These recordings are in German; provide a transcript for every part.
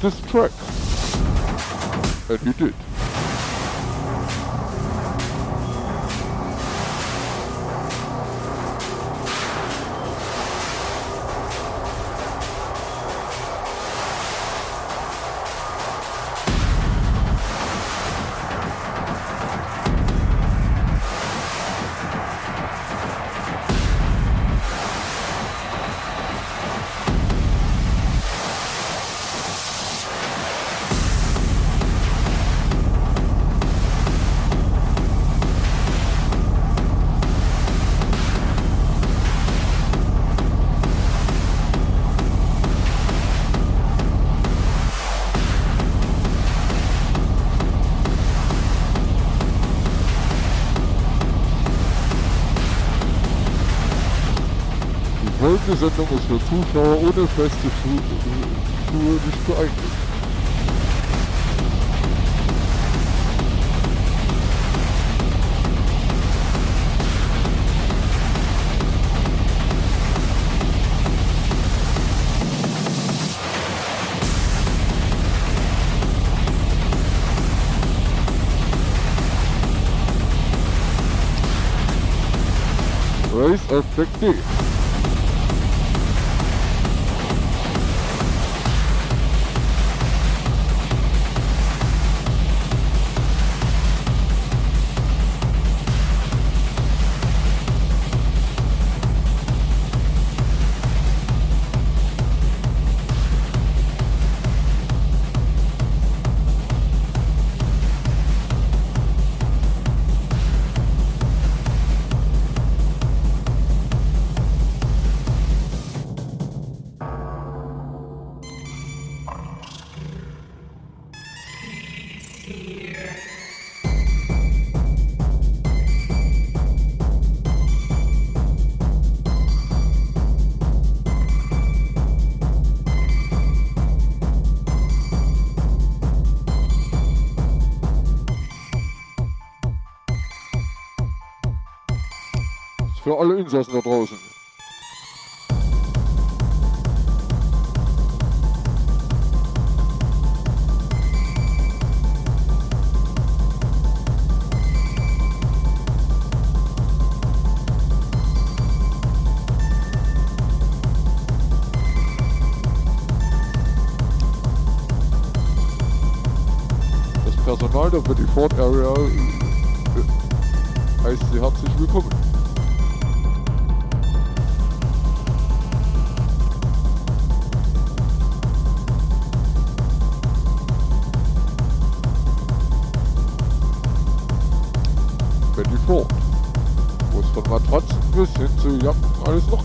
this trick. And you did. Die Sendung ist für Zuschauer ohne feste Schuhe nicht geeignet. Race Effective. Für Personal der Ford Area heißt Sie herzlich willkommen. bis hin zu Jacken alles noch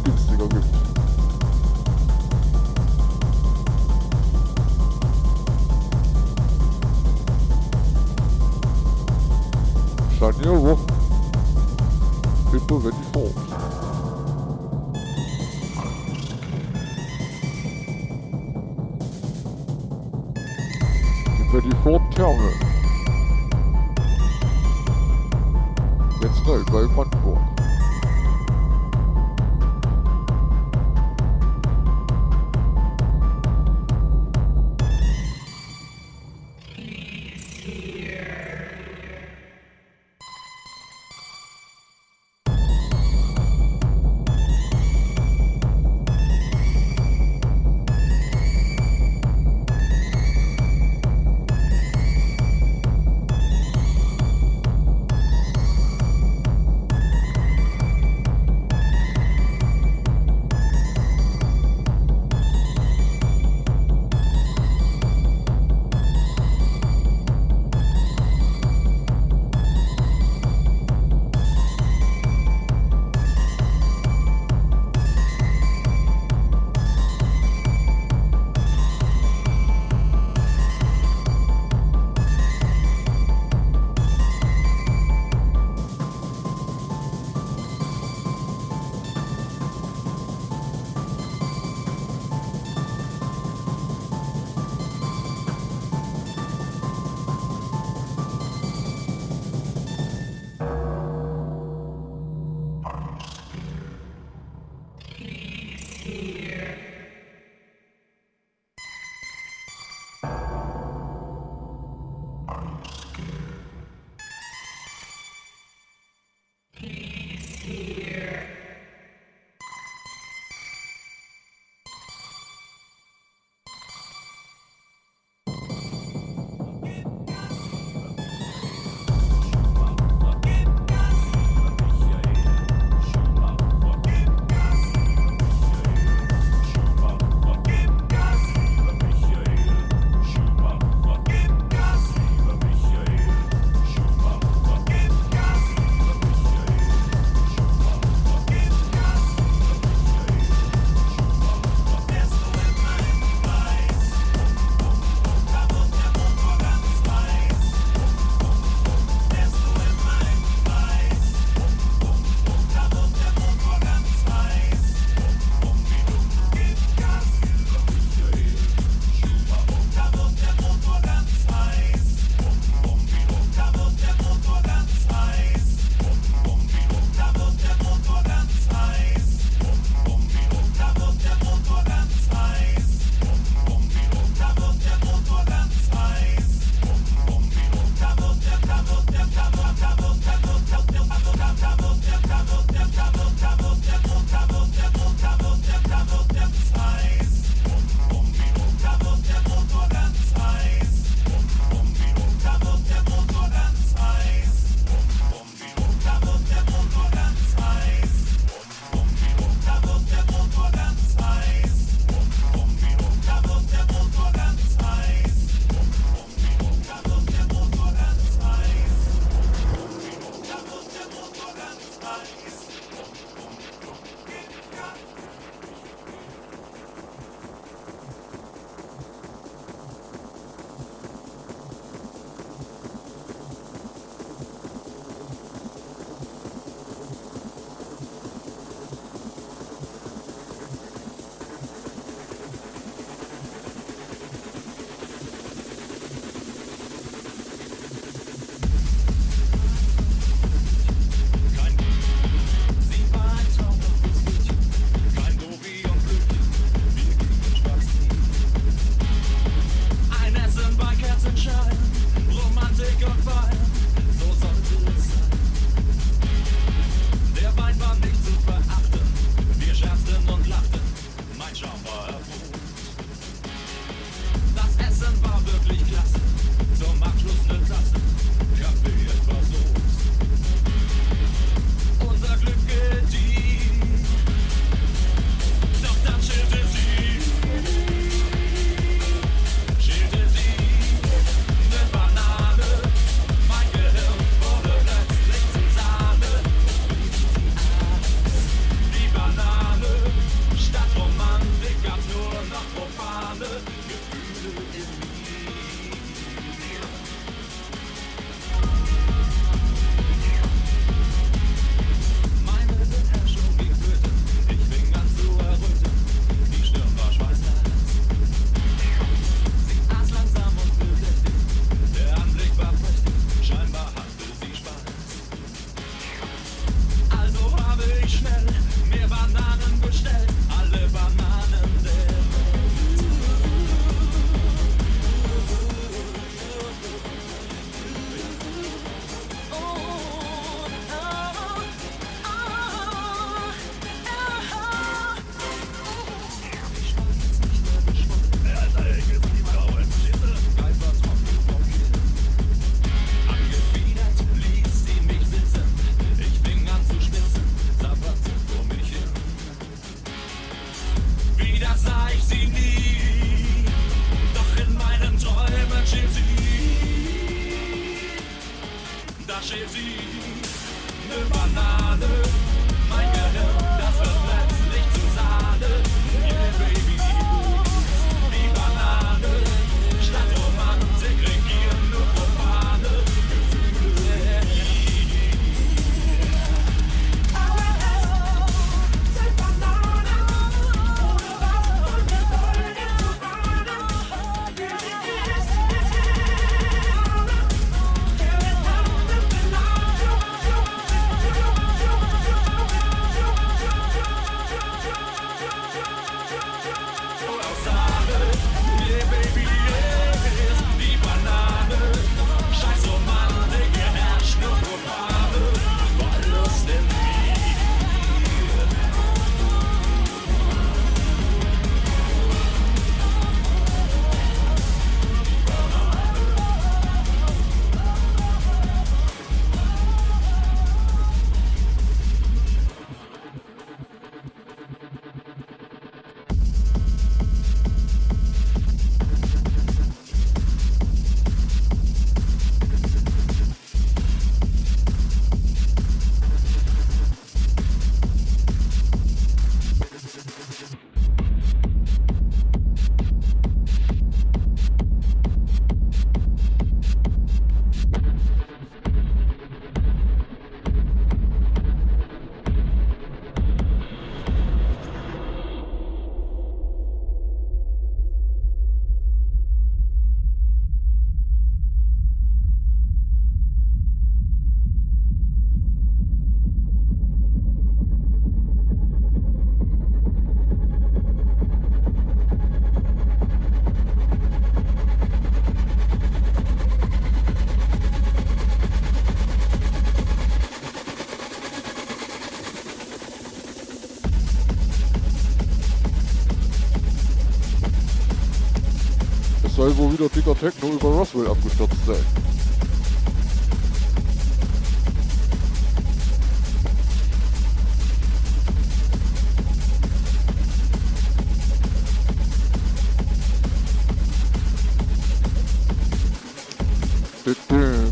wieder dicker Techno über Roswell abgestürzt sein.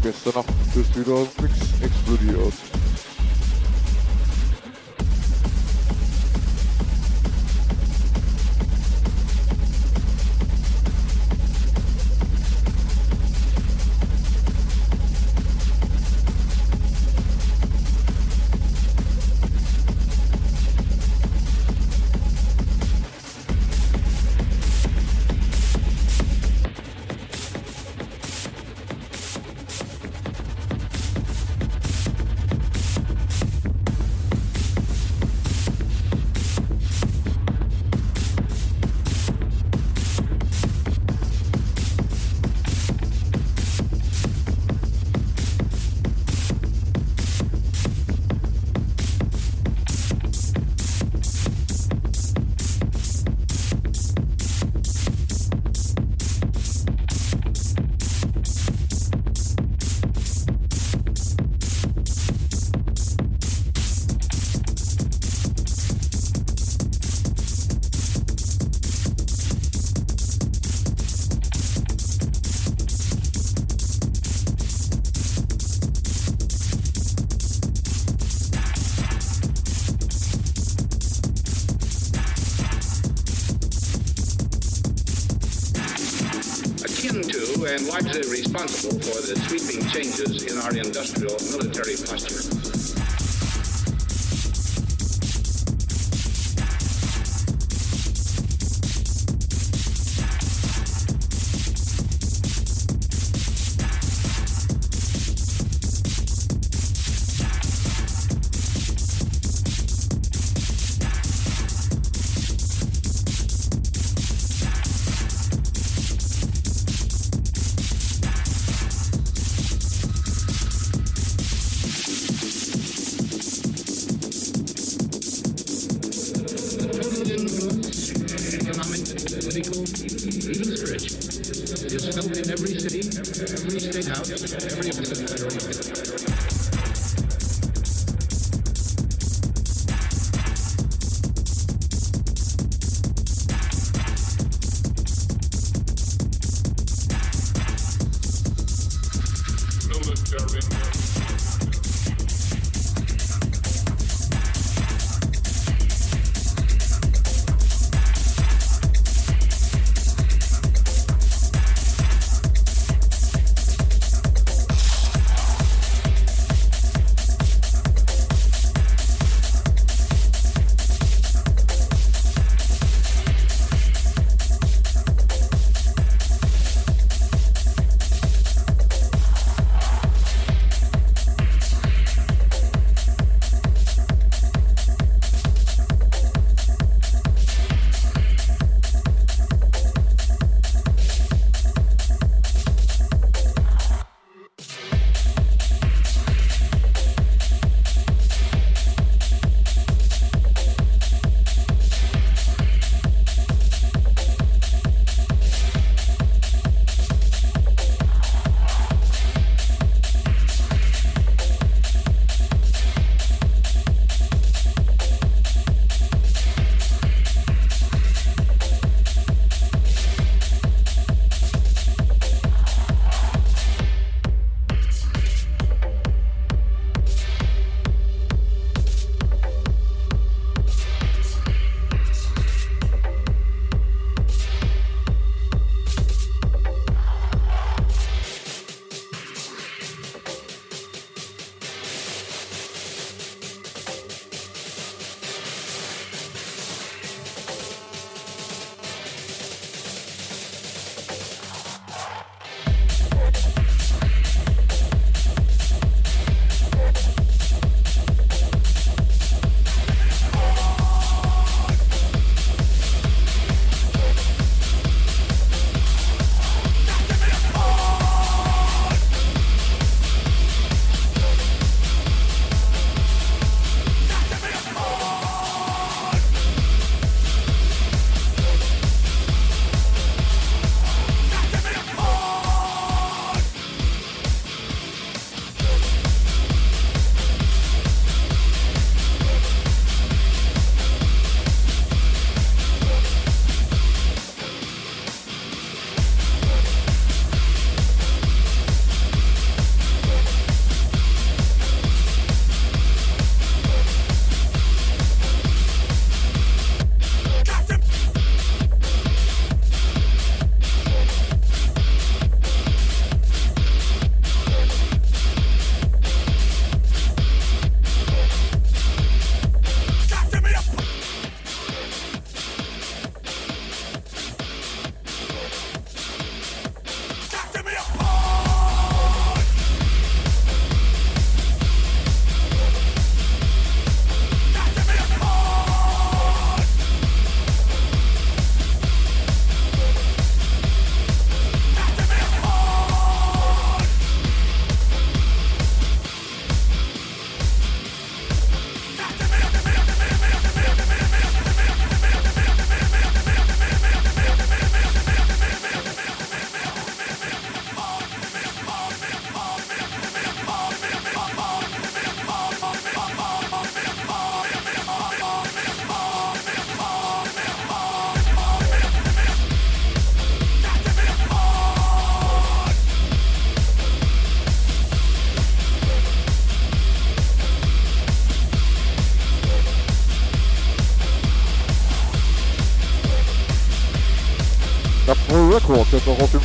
Gestern Nacht ist wieder into and largely responsible for the sweeping changes in our industrial military posture. donc on peut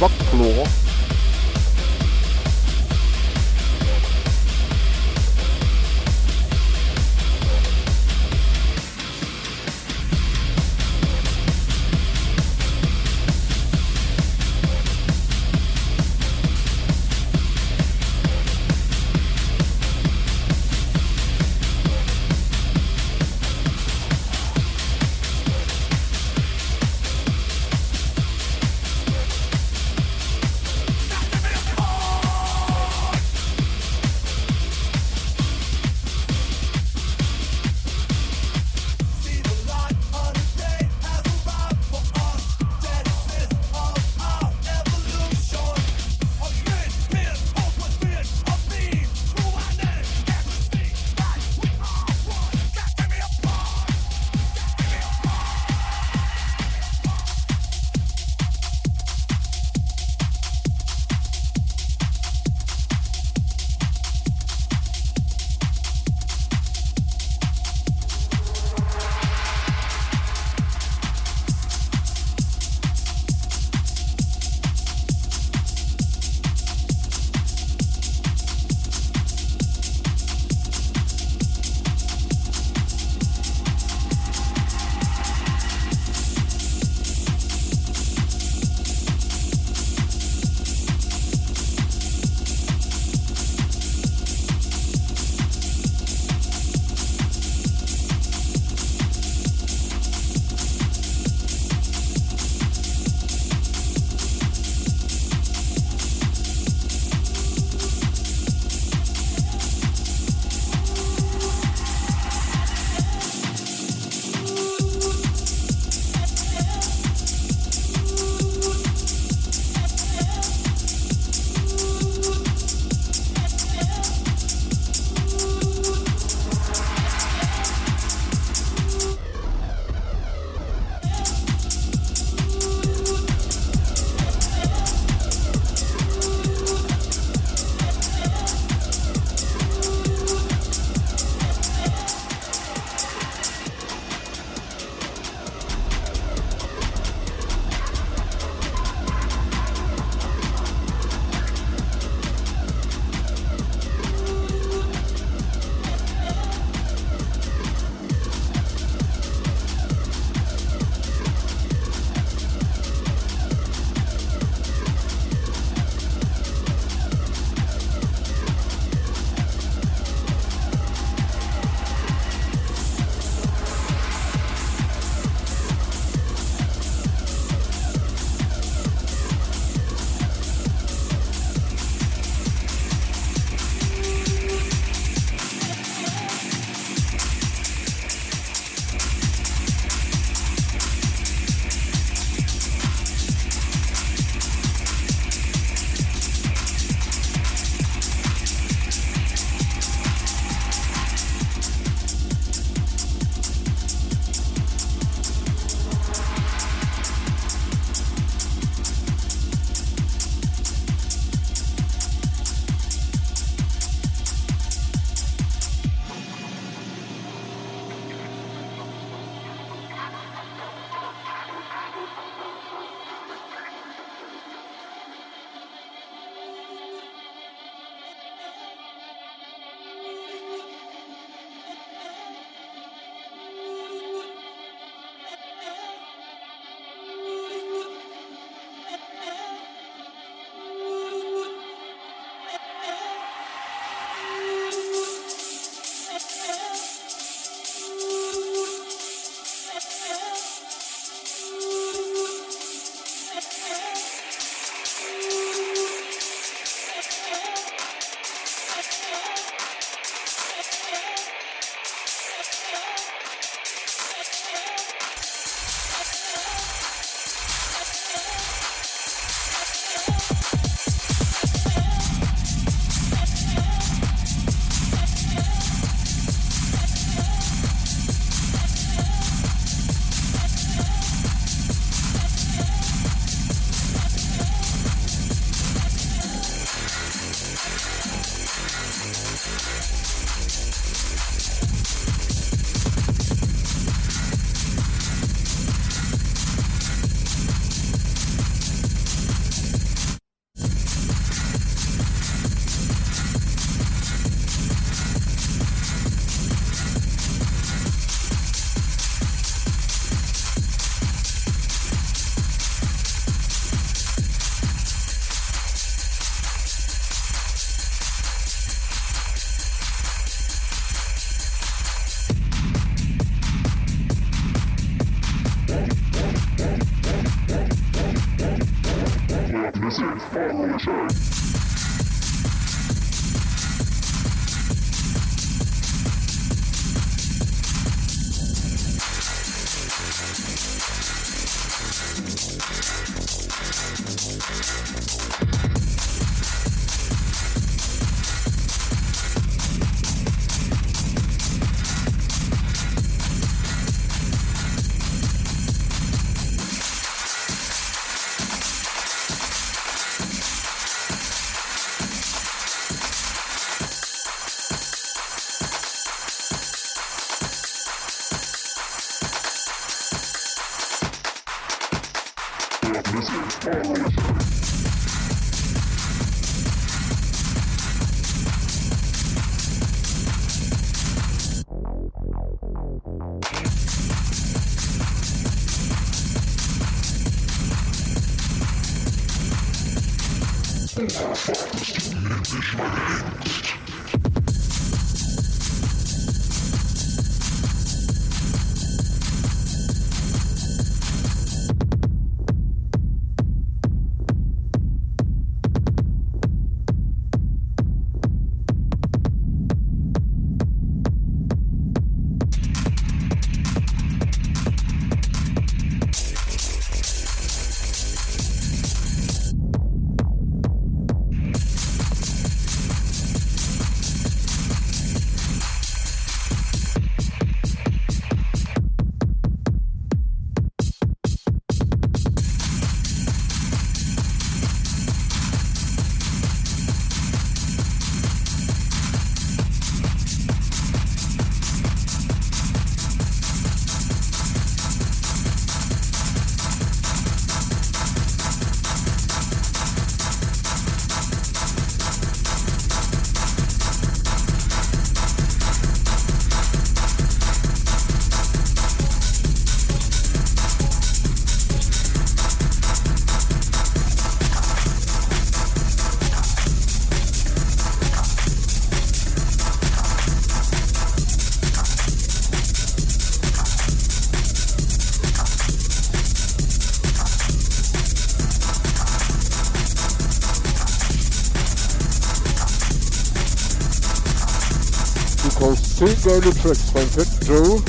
solo tracks from Fat Joe.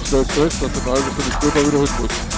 Ich glaube, das heißt, dass der Nagel für die Körper.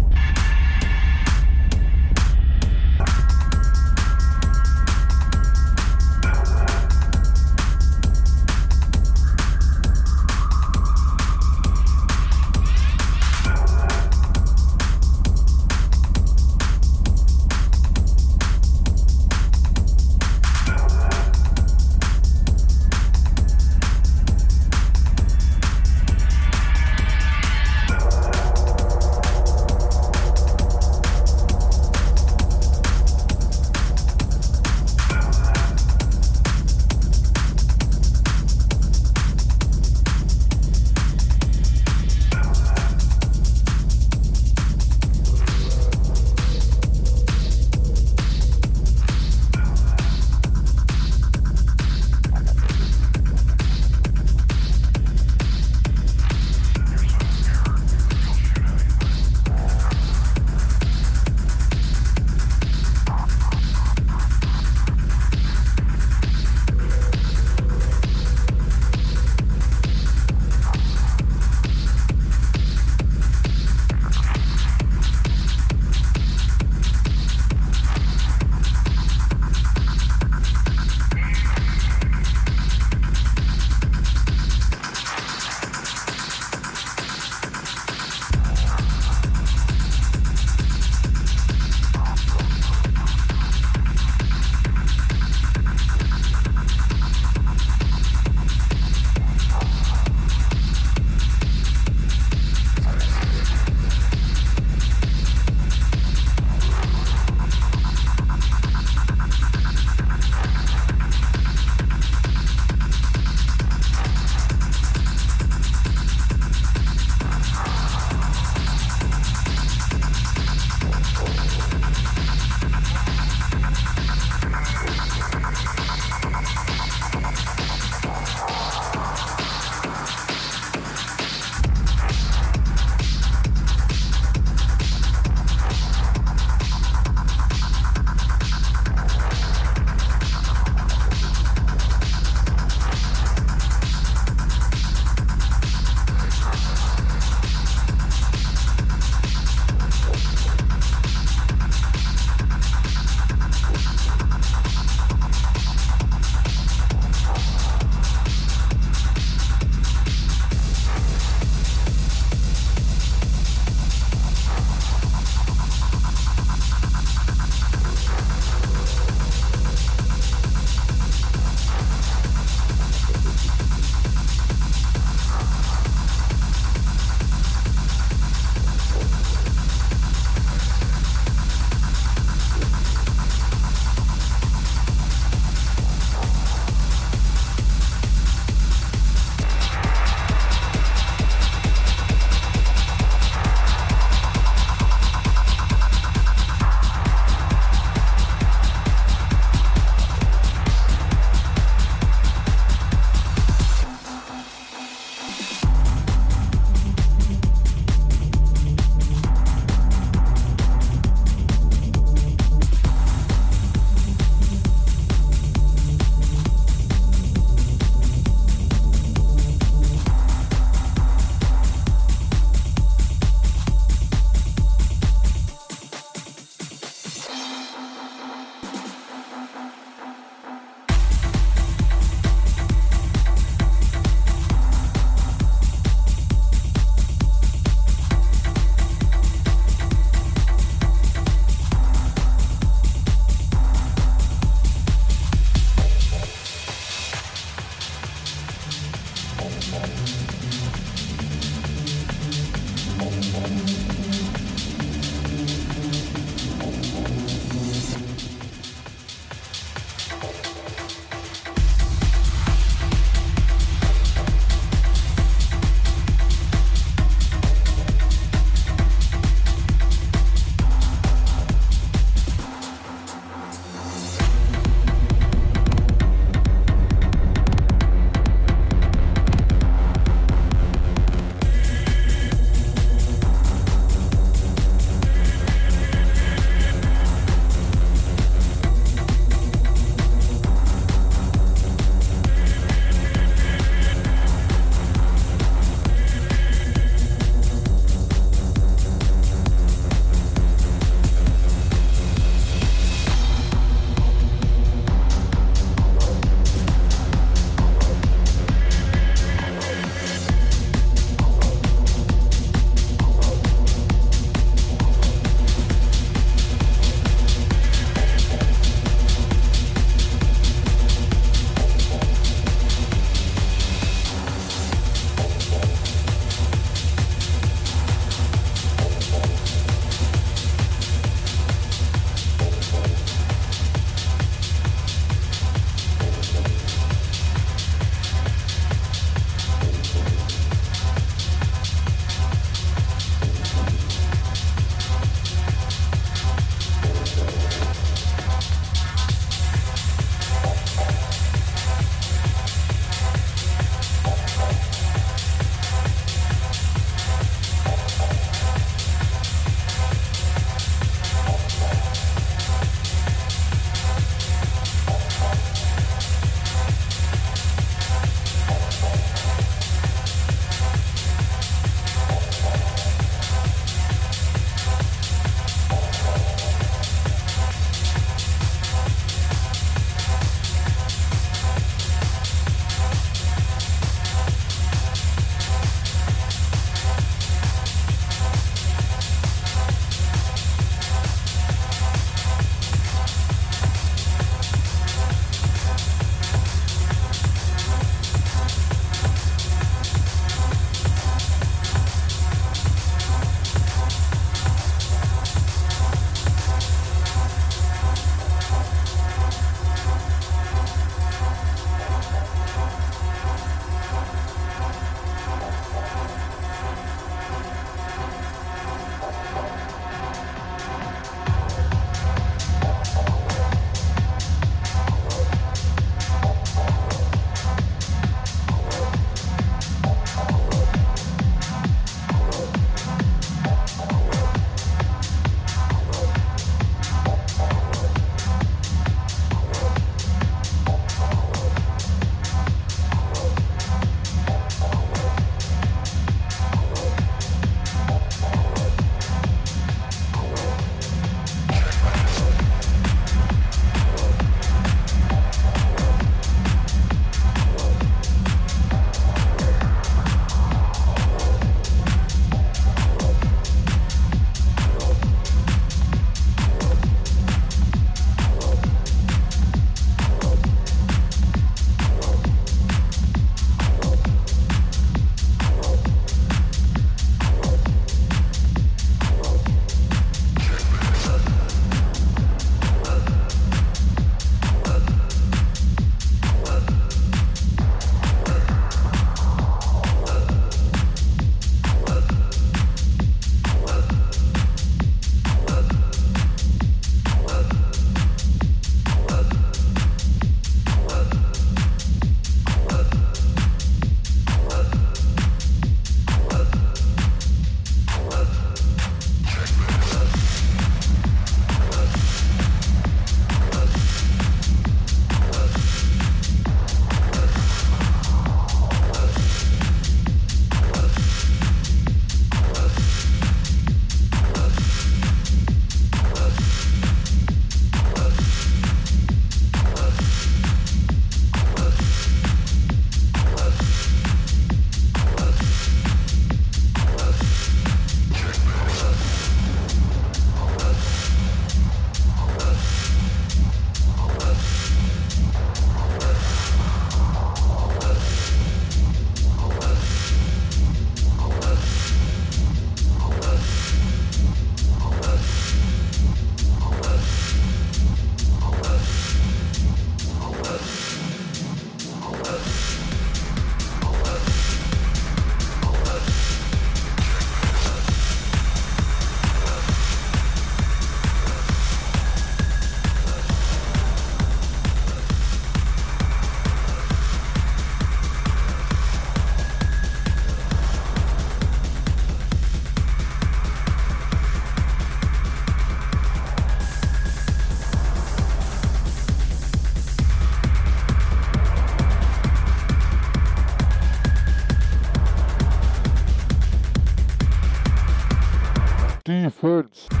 foods.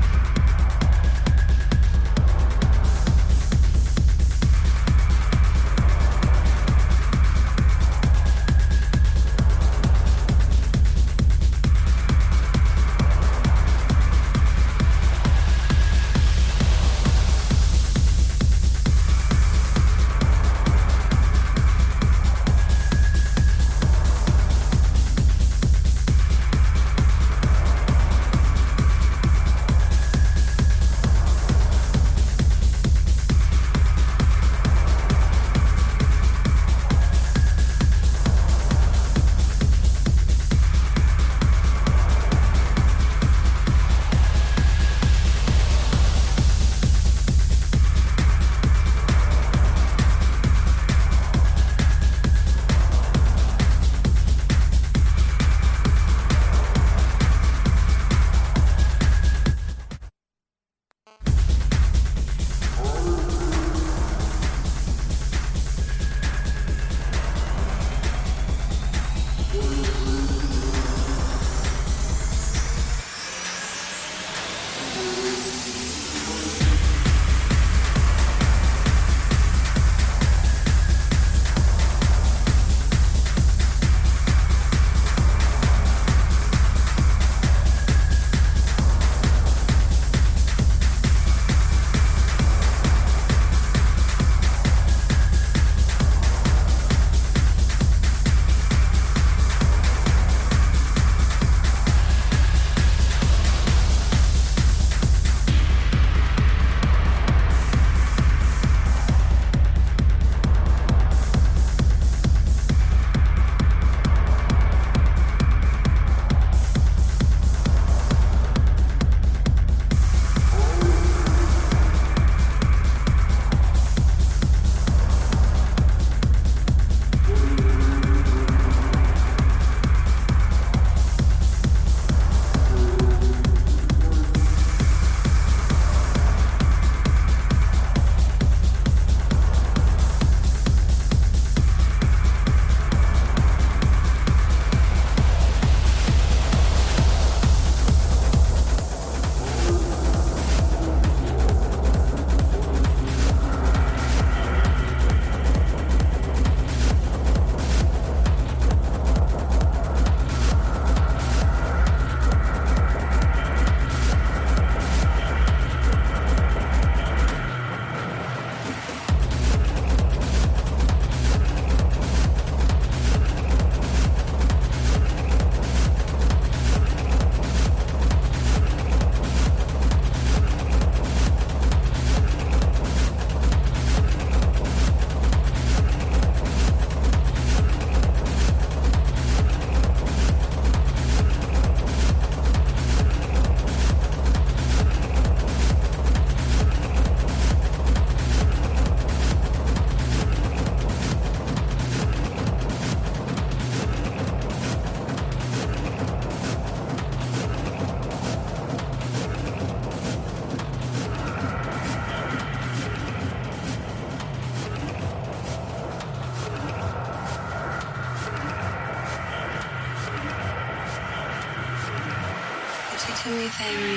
anything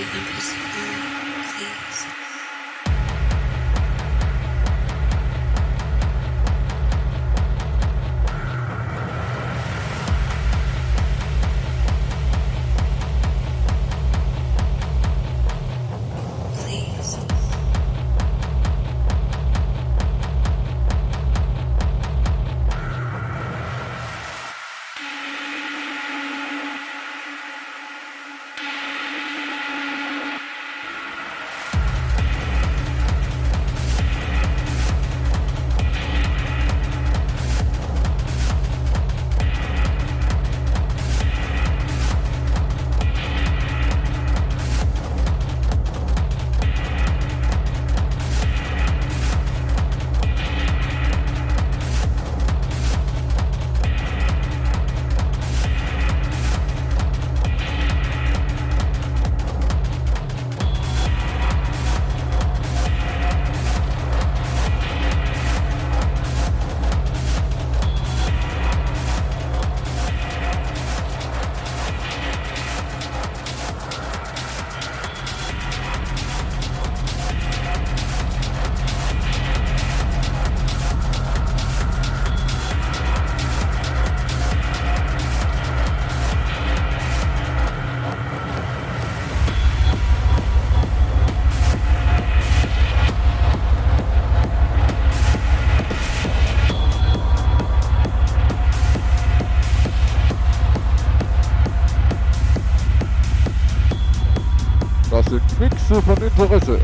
von Interesse.